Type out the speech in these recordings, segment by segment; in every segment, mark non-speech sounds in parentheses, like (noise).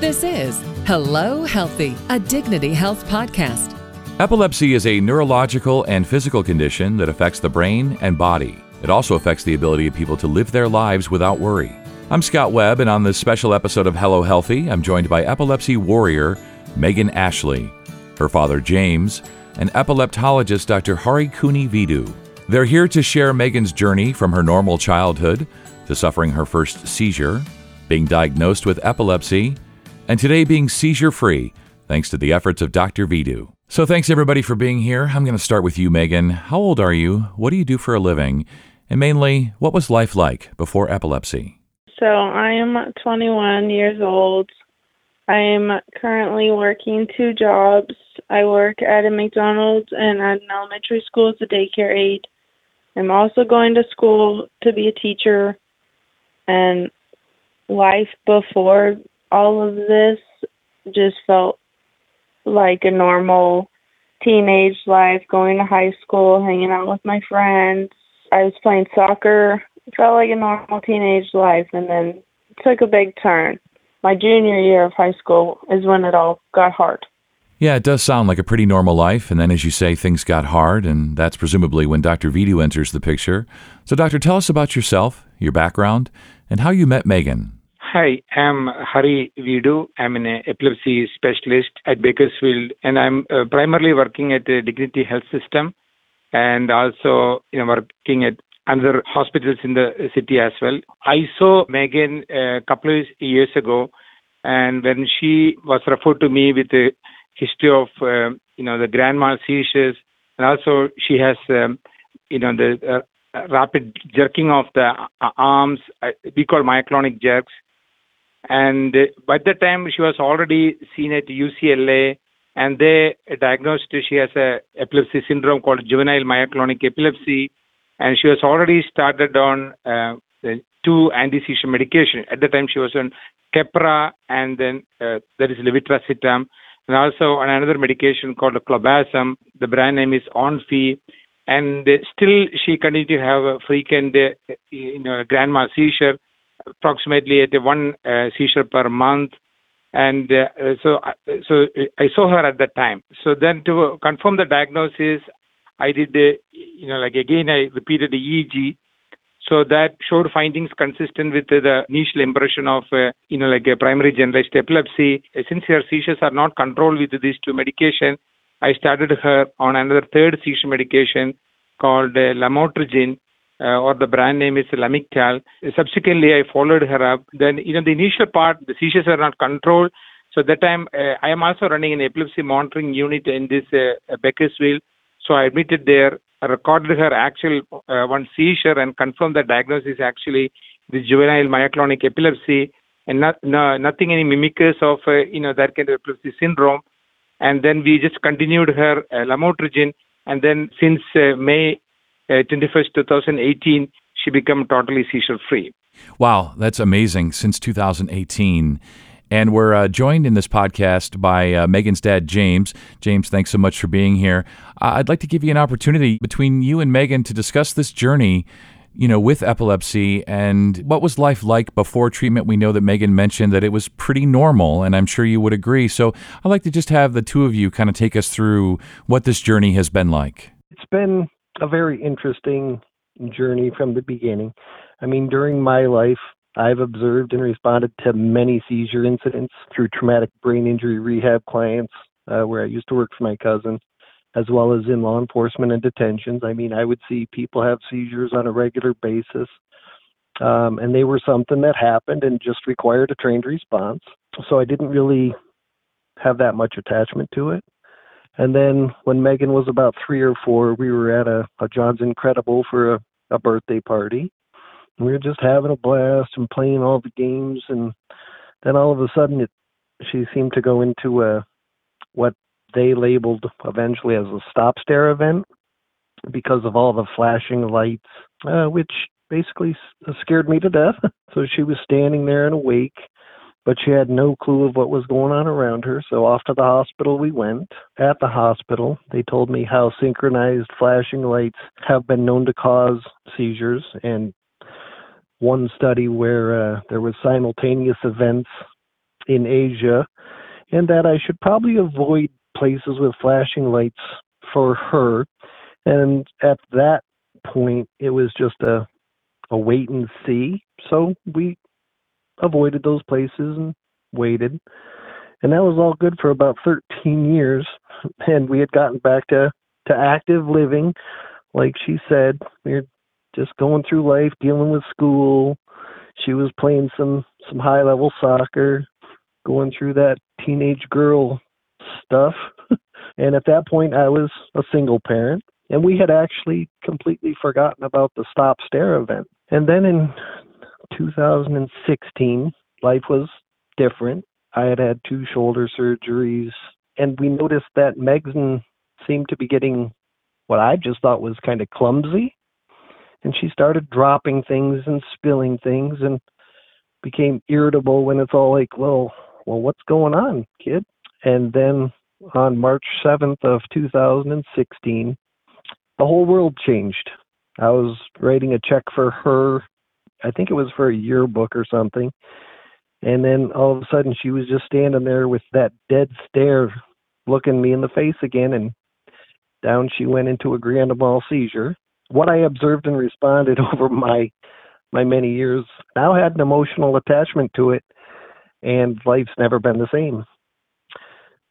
This is Hello Healthy, a Dignity Health podcast. Epilepsy is a neurological and physical condition that affects the brain and body. It also affects the ability of people to live their lives without worry. I'm Scott Webb, and on this special episode of Hello Healthy, I'm joined by epilepsy warrior Megan Ashley, her father James, and epileptologist Dr. Hari Kuni Vidu. They're here to share Megan's journey from her normal childhood to suffering her first seizure, being diagnosed with epilepsy, and today being seizure free, thanks to the efforts of Dr. Vidu. So, thanks everybody for being here. I'm going to start with you, Megan. How old are you? What do you do for a living? And mainly, what was life like before epilepsy? So, I am 21 years old. I am currently working two jobs. I work at a McDonald's and at an elementary school as a daycare aide. I'm also going to school to be a teacher. And life before all of this just felt like a normal teenage life, going to high school, hanging out with my friends. I was playing soccer. It felt like a normal teenage life, and then took a big turn. My junior year of high school is when it all got hard. Yeah, it does sound like a pretty normal life. And then, as you say, things got hard, and that's presumably when Dr. Vidu enters the picture. So, Doctor, tell us about yourself, your background, and how you met Megan. Hi, I'm Hari Vidu. I'm an epilepsy specialist at Bakersfield, and I'm uh, primarily working at the Dignity Health System, and also you know working at other hospitals in the city as well. I saw Megan a couple of years ago, and when she was referred to me with a history of uh, you know the grand mal seizures, and also she has um, you know the uh, rapid jerking of the arms, uh, we call myoclonic jerks and by that time, she was already seen at UCLA, and they diagnosed she has a epilepsy syndrome called juvenile myoclonic epilepsy, and she was already started on uh, two anti-seizure medication. At the time, she was on Keppra, and then uh, there is levetiracetam, and also on another medication called clobazam. The brand name is Onfi, and still she continued to have a frequent, uh, you know, grand mal seizure approximately at one uh, seizure per month and uh, so uh, so I saw her at that time. So then to confirm the diagnosis, I did the, you know like again I repeated the EEG. So that showed findings consistent with the initial impression of uh, you know like a primary generalized epilepsy. Since her seizures are not controlled with these two medication, I started her on another third seizure medication called uh, lamotrigine uh, or the brand name is Lamictal. Subsequently, I followed her up. Then, you know, the initial part, the seizures are not controlled. So that time, uh, I am also running an epilepsy monitoring unit in this uh, Bakersfield. So I admitted there, I recorded her actual uh, one seizure and confirmed the diagnosis actually the juvenile myoclonic epilepsy and not, no, nothing any mimickers of uh, you know that kind of epilepsy syndrome. And then we just continued her uh, lamotrigine. And then since uh, May 21st, uh, 2018, she became totally seizure free. Wow, that's amazing. Since 2018. And we're uh, joined in this podcast by uh, Megan's dad, James. James, thanks so much for being here. Uh, I'd like to give you an opportunity between you and Megan to discuss this journey, you know, with epilepsy and what was life like before treatment. We know that Megan mentioned that it was pretty normal, and I'm sure you would agree. So I'd like to just have the two of you kind of take us through what this journey has been like. It's been a very interesting journey from the beginning. I mean, during my life, I've observed and responded to many seizure incidents through traumatic brain injury rehab clients, uh, where I used to work for my cousin, as well as in law enforcement and detentions. I mean, I would see people have seizures on a regular basis, um, and they were something that happened and just required a trained response. So I didn't really have that much attachment to it. And then when Megan was about three or four, we were at a, a John's Incredible for a, a birthday party. And we were just having a blast and playing all the games. And then all of a sudden, it, she seemed to go into a what they labeled eventually as a stop stare event because of all the flashing lights, uh, which basically scared me to death. (laughs) so she was standing there and awake but she had no clue of what was going on around her. So off to the hospital we went. At the hospital, they told me how synchronized flashing lights have been known to cause seizures, and one study where uh, there was simultaneous events in Asia and that I should probably avoid places with flashing lights for her. And at that point, it was just a, a wait and see. So we avoided those places and waited. And that was all good for about 13 years. And we had gotten back to, to active living. Like she said, we were just going through life, dealing with school. She was playing some, some high level soccer, going through that teenage girl stuff. (laughs) and at that point, I was a single parent. And we had actually completely forgotten about the Stop Stare event. And then in 2016, life was different. I had had two shoulder surgeries, and we noticed that Megan seemed to be getting what I just thought was kind of clumsy. And she started dropping things and spilling things and became irritable when it's all like, well, well, what's going on, kid? And then on March 7th of 2016, the whole world changed. I was writing a check for her. I think it was for a yearbook or something. And then all of a sudden she was just standing there with that dead stare looking me in the face again and down she went into a grand mal seizure. What I observed and responded (laughs) over my my many years now had an emotional attachment to it and life's never been the same.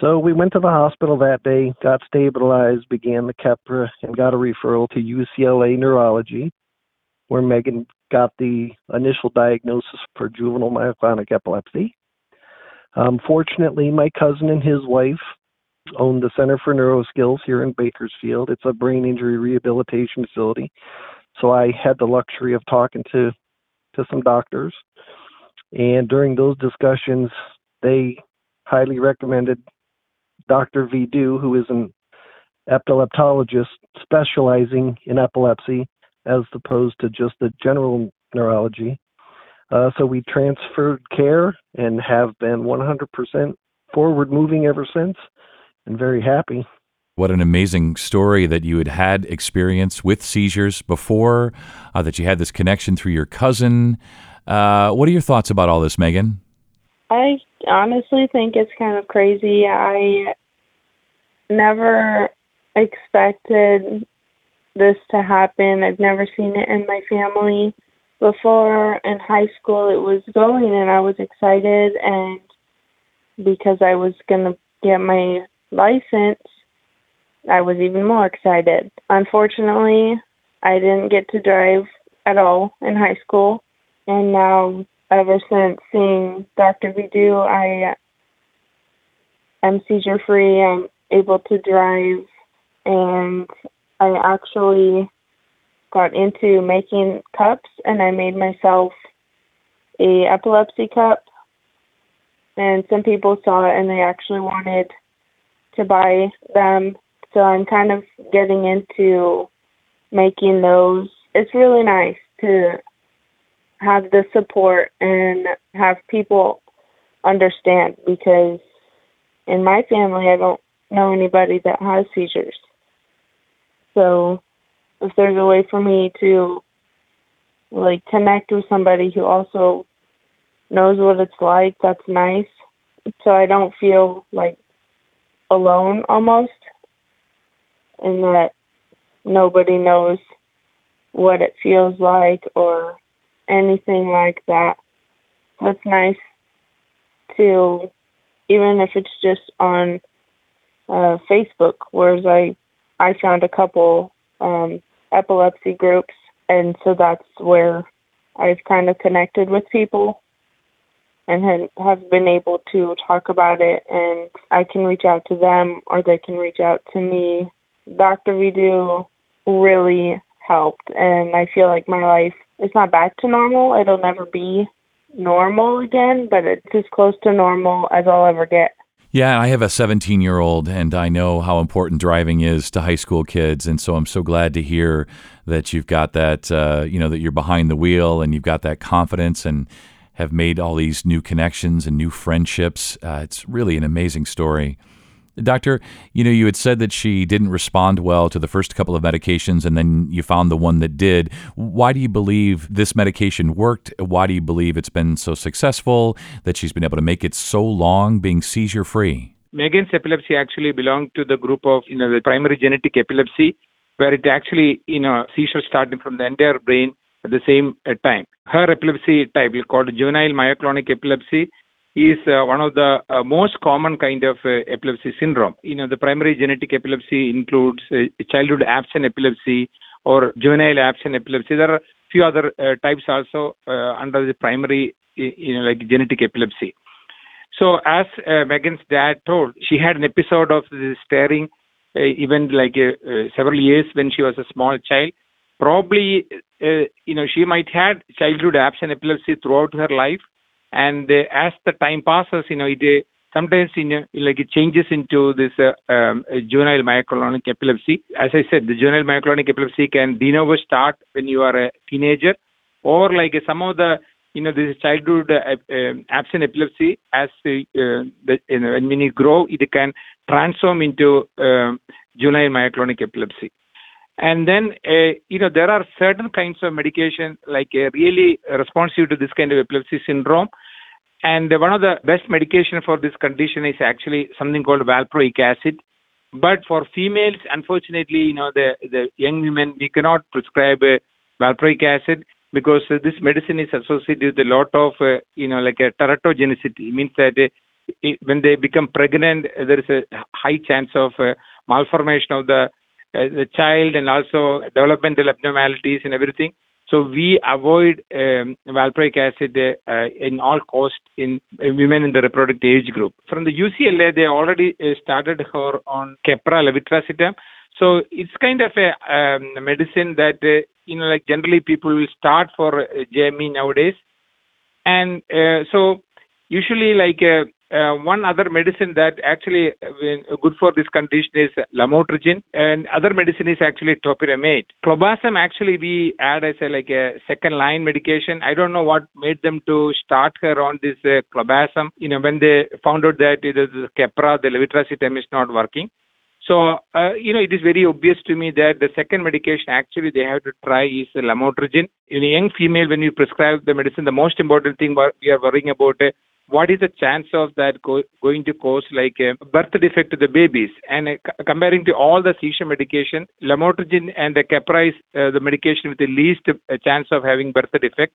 So we went to the hospital that day, got stabilized, began the Keppra, and got a referral to UCLA Neurology, where Megan got the initial diagnosis for juvenile myoclonic epilepsy. Um, fortunately, my cousin and his wife own the Center for Neuroskills here in Bakersfield. It's a brain injury rehabilitation facility. So I had the luxury of talking to to some doctors and during those discussions, they highly recommended Dr. Vidu, who is an epileptologist specializing in epilepsy as opposed to just the general neurology. Uh, so we transferred care and have been 100% forward moving ever since and very happy. What an amazing story that you had had experience with seizures before, uh, that you had this connection through your cousin. Uh, what are your thoughts about all this, Megan? I honestly think it's kind of crazy. I never expected this to happen. I've never seen it in my family before. In high school, it was going, and I was excited, and because I was to get my license, I was even more excited. Unfortunately, I didn't get to drive at all in high school and now ever since seeing Dr. Vidu, I am seizure free. I'm able to drive, and I actually got into making cups, and I made myself a epilepsy cup. And some people saw it, and they actually wanted to buy them. So I'm kind of getting into making those. It's really nice to have the support and have people understand because in my family I don't know anybody that has seizures. So if there's a way for me to like connect with somebody who also knows what it's like, that's nice. So I don't feel like alone almost and that nobody knows what it feels like or anything like that. That's nice to, even if it's just on uh, Facebook, whereas I, I found a couple um, epilepsy groups, and so that's where I've kind of connected with people and have been able to talk about it and I can reach out to them or they can reach out to me. Dr. Vidu really helped and I feel like my life it's not back to normal. It'll never be normal again, but it's as close to normal as I'll ever get. Yeah, I have a 17 year old, and I know how important driving is to high school kids. And so I'm so glad to hear that you've got that, uh, you know, that you're behind the wheel and you've got that confidence and have made all these new connections and new friendships. Uh, it's really an amazing story. Doctor, you know, you had said that she didn't respond well to the first couple of medications and then you found the one that did. Why do you believe this medication worked? Why do you believe it's been so successful that she's been able to make it so long being seizure free? Megan's epilepsy actually belonged to the group of, you know, the primary genetic epilepsy, where it actually, you know, seizures starting from the entire brain at the same time. Her epilepsy type, is called juvenile myoclonic epilepsy, is uh, one of the uh, most common kind of uh, epilepsy syndrome. You know, the primary genetic epilepsy includes uh, childhood absent epilepsy or juvenile absent epilepsy. There are few other uh, types also uh, under the primary, you know, like genetic epilepsy. So, as Megan's dad told, she had an episode of staring even like several years when she was a small child. Probably, you know, she might had childhood absent epilepsy throughout her life and uh, as the time passes, you know, it uh, sometimes in like it changes into this uh, um, juvenile myoclonic epilepsy. As I said, the juvenile myoclonic epilepsy can de novo start when you are a teenager, or like some of the you know this childhood uh, uh, absent epilepsy as uh, the, you know, when you grow it can transform into um, juvenile myoclonic epilepsy and then, uh, you know, there are certain kinds of medication like uh, really responsive to this kind of epilepsy syndrome. And one of the best medication for this condition is actually something called valproic acid. But for females, unfortunately, you know, the, the young women, we cannot prescribe uh, valproic acid because uh, this medicine is associated with a lot of, uh, you know, like a teratogenicity. It means that uh, it, when they become pregnant, there is a high chance of uh, malformation of the uh, the child and also developmental abnormalities and everything. So we avoid um, valproic acid uh, in all cost in uh, women in the reproductive age group. From the UCLA, they already uh, started her on Keppra levetiracetam. So it's kind of a um, medicine that uh, you know, like generally people will start for uh, JME nowadays, and uh, so usually like uh, one other medicine that actually uh, good for this condition is lamotrigine, and other medicine is actually topiramate. Clobazam actually we add as a like a second line medication. I don't know what made them to start her on this uh, clobazam. You know when they found out that it is Keppra, the levetiracetam is not working. So, uh, you know, it is very obvious to me that the second medication actually they have to try is lamotrigine. In a young female, when you prescribe the medicine, the most important thing we are worrying about uh, what is the chance of that go, going to cause like a birth defect to the babies? And uh, c- comparing to all the seizure medication, lamotrigine and the is uh, the medication with the least uh, chance of having birth defect.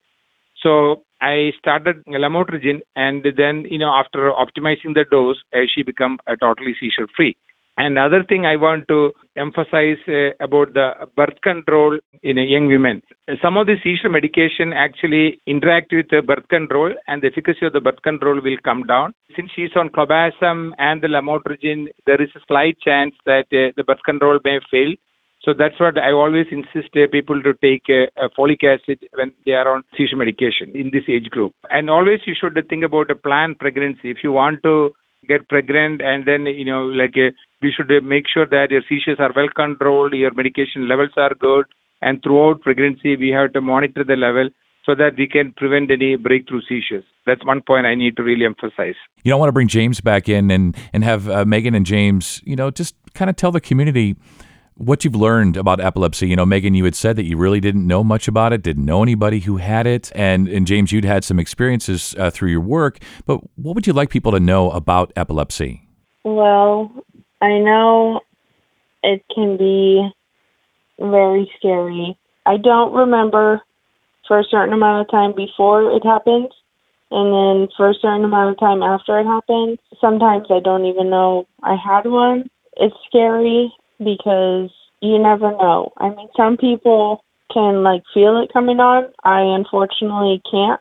So I started lamotrigine, and then you know after optimizing the dose, uh, she become uh, totally seizure free. And other thing I want to emphasize uh, about the birth control in young women. Some of the seizure medication actually interact with the birth control and the efficacy of the birth control will come down. Since she's on clobazam and the lamotrigine, there is a slight chance that uh, the birth control may fail. So that's what I always insist uh, people to take uh, folic acid when they are on seizure medication in this age group. And always you should think about a planned pregnancy. If you want to get pregnant and then you know like uh, we should uh, make sure that your seizures are well controlled your medication levels are good and throughout pregnancy we have to monitor the level so that we can prevent any breakthrough seizures. That's one point I need to really emphasize. You don't want to bring James back in and and have uh, Megan and James, you know, just kind of tell the community what you've learned about epilepsy. You know, Megan, you had said that you really didn't know much about it, didn't know anybody who had it, and and James, you'd had some experiences uh, through your work. But what would you like people to know about epilepsy? Well, I know it can be very scary. I don't remember for a certain amount of time before it happened, and then for a certain amount of time after it happened. Sometimes I don't even know I had one. It's scary because you never know. I mean, some people can like feel it coming on. I unfortunately can't.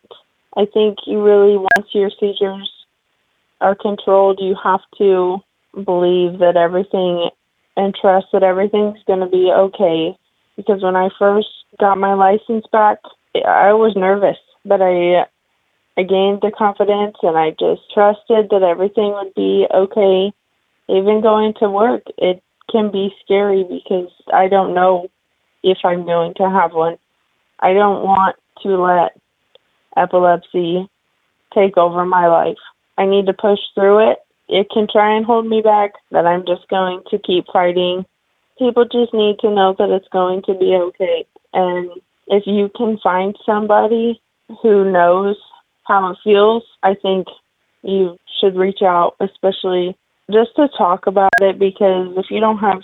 I think you really, once your seizures are controlled, you have to believe that everything and trust that everything's going to be okay. Because when I first got my license back, I was nervous, but I I gained the confidence and I just trusted that everything would be okay. Even going to work, it can be scary because I don't know if I'm going to have one. I don't want to let epilepsy take over my life. I need to push through it. It can try and hold me back, that I'm just going to keep fighting. People just need to know that it's going to be okay. And if you can find somebody who knows how it feels, I think you should reach out, especially just to talk about it because if you don't have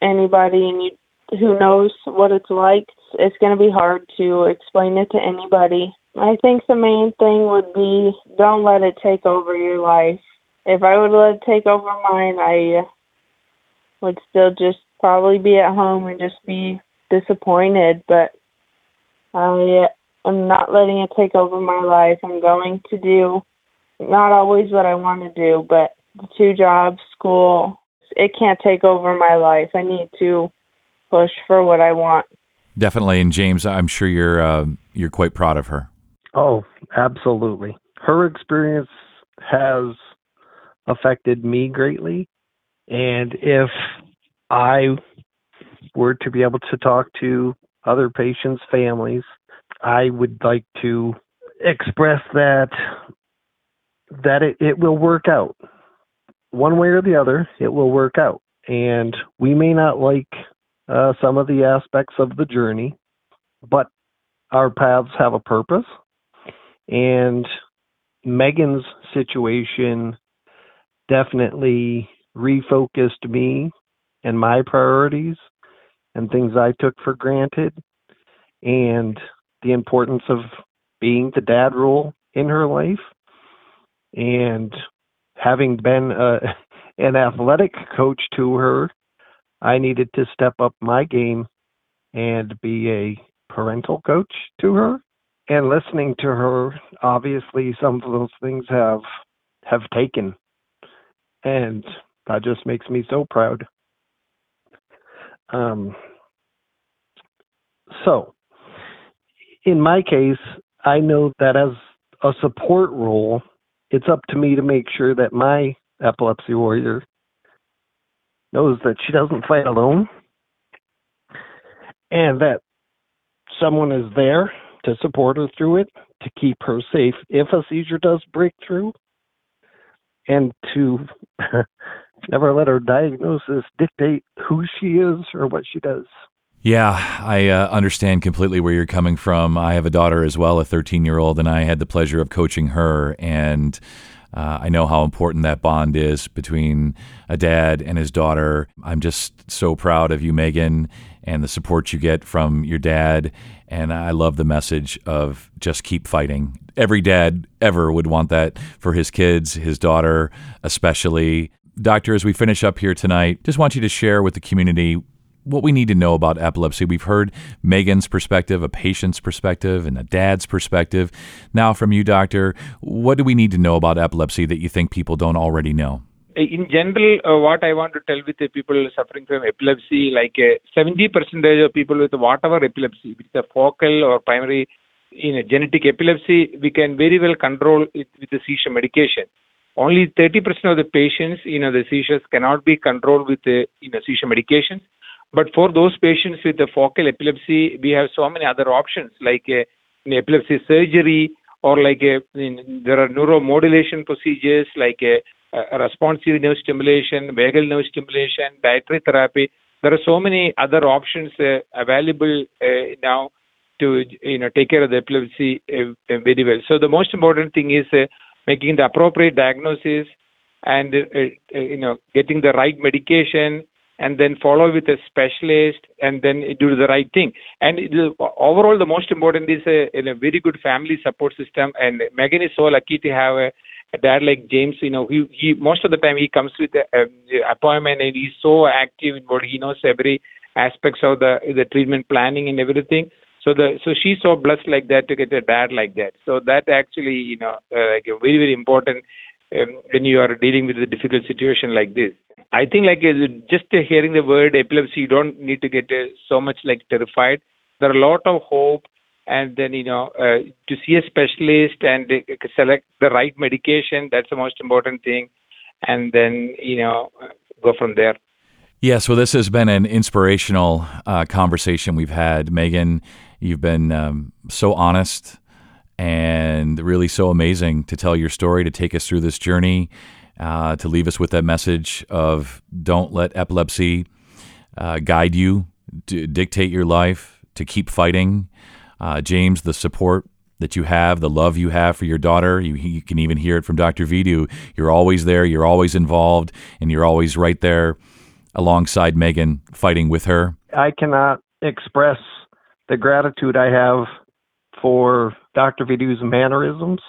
anybody and you who knows what it's like, it's going to be hard to explain it to anybody. I think the main thing would be don't let it take over your life. If I would let it take over mine, I would still just probably be at home and just be disappointed, but I am not letting it take over my life. I'm going to do not always what I want to do, but two jobs, school, it can't take over my life. I need to push for what I want. Definitely, and James, I'm sure you're uh, you're quite proud of her. Oh, absolutely. Her experience has affected me greatly, and if I were to be able to talk to other patients' families, I would like to express that that it, it will work out. One way or the other, it will work out. And we may not like uh, some of the aspects of the journey, but our paths have a purpose. And Megan's situation definitely refocused me and my priorities and things I took for granted and the importance of being the dad role in her life and having been uh, a, (laughs) an athletic coach to her I needed to step up my game and be a parental coach to her. And listening to her obviously some of those things have have taken and that just makes me so proud. Um so in my case i know that as a support role it's up to me to make sure that my epilepsy warrior knows that she doesn't fight alone and that someone is there to support her through it, to keep her safe if a seizure does break through, and to (laughs) never let her diagnosis dictate who she is or what she does. Yeah, I uh, understand completely where you're coming from. I have a daughter as well, a 13 year old, and I had the pleasure of coaching her. And uh, I know how important that bond is between a dad and his daughter. I'm just so proud of you, Megan, and the support you get from your dad. And I love the message of just keep fighting. Every dad ever would want that for his kids, his daughter, especially. Doctor, as we finish up here tonight, just want you to share with the community what we need to know about epilepsy. We've heard Megan's perspective, a patient's perspective, and a dad's perspective. Now, from you, doctor, what do we need to know about epilepsy that you think people don't already know? In general, uh, what I want to tell with the people suffering from epilepsy, like uh, 70% of people with whatever epilepsy, with the focal or primary in a genetic epilepsy, we can very well control it with the seizure medication. Only 30% of the patients, you know, the seizures cannot be controlled with the, you know, seizure medications but for those patients with the focal epilepsy, we have so many other options like uh, epilepsy surgery or like a, in, there are neuromodulation procedures like a, a responsive nerve stimulation, vagal nerve stimulation, dietary therapy. There are so many other options uh, available uh, now to you know take care of the epilepsy uh, very well. So the most important thing is uh, making the appropriate diagnosis and uh, you know getting the right medication and then follow with a specialist and then do the right thing. And overall, the most important is uh, a, a, very good family support system. And Megan is so lucky to have a, a dad like James. You know, he, he most of the time he comes with uh, um, an appointment and he's so active in what he knows every aspects of the the treatment planning and everything. So the so she's so blessed like that to get a dad like that. So that actually you know uh, like a very very important um, when you are dealing with a difficult situation like this. I think like just hearing the word epilepsy, you don't need to get uh, so much like terrified. There are a lot of hope, and then you know uh, to see a specialist and uh, select the right medication. That's the most important thing, and then you know go from there. Yes, well, this has been an inspirational uh, conversation we've had, Megan. You've been um, so honest and really so amazing to tell your story, to take us through this journey. uh, to leave us with that message of don't let epilepsy uh, guide you, to dictate your life, to keep fighting. Uh, James, the support that you have, the love you have for your daughter. You, you can even hear it from Dr. Vidu. You're always there, you're always involved, and you're always right there alongside Megan, fighting with her. I cannot express the gratitude I have for Dr. Vidu's mannerisms.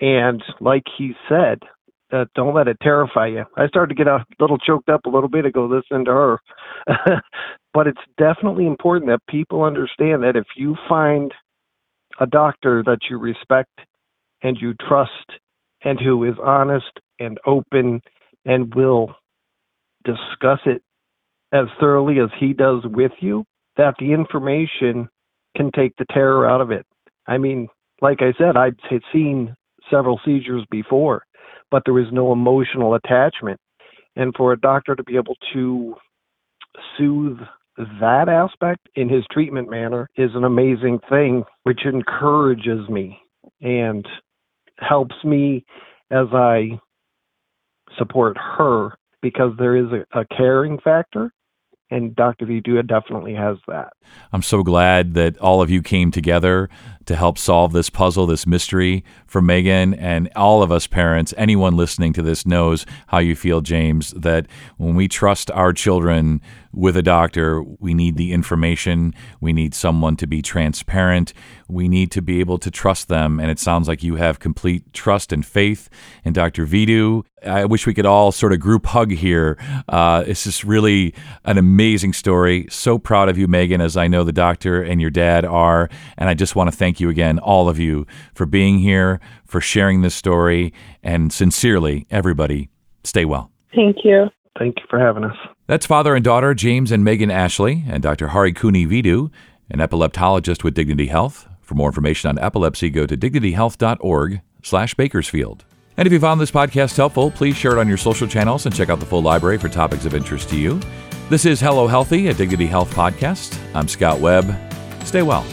And like he said, uh, don't let it terrify you. I started to get a little choked up a little bit ago listening to her. (laughs) but it's definitely important that people understand that if you find a doctor that you respect and you trust and who is honest and open and will discuss it as thoroughly as he does with you, that the information can take the terror out of it. I mean, like I said, I'd seen several seizures before, but there was no emotional attachment. And for a doctor to be able to soothe that aspect in his treatment manner is an amazing thing, which encourages me and helps me as I support her because there is a, a caring factor and Dr. Vidu definitely has that. I'm so glad that all of you came together to help solve this puzzle, this mystery for Megan. And all of us parents, anyone listening to this knows how you feel, James, that when we trust our children with a doctor, we need the information. We need someone to be transparent. We need to be able to trust them. And it sounds like you have complete trust and faith in Dr. Vidu. I wish we could all sort of group hug here. Uh, it's just really an amazing story. So proud of you, Megan, as I know the doctor and your dad are. And I just want to thank thank you again, all of you, for being here, for sharing this story, and sincerely, everybody, stay well. Thank you. Thank you for having us. That's father and daughter James and Megan Ashley and Dr. Hari Kuni Vidu, an epileptologist with Dignity Health. For more information on epilepsy, go to dignityhealth.org slash Bakersfield. And if you found this podcast helpful, please share it on your social channels and check out the full library for topics of interest to you. This is Hello Healthy, a Dignity Health podcast. I'm Scott Webb. Stay well.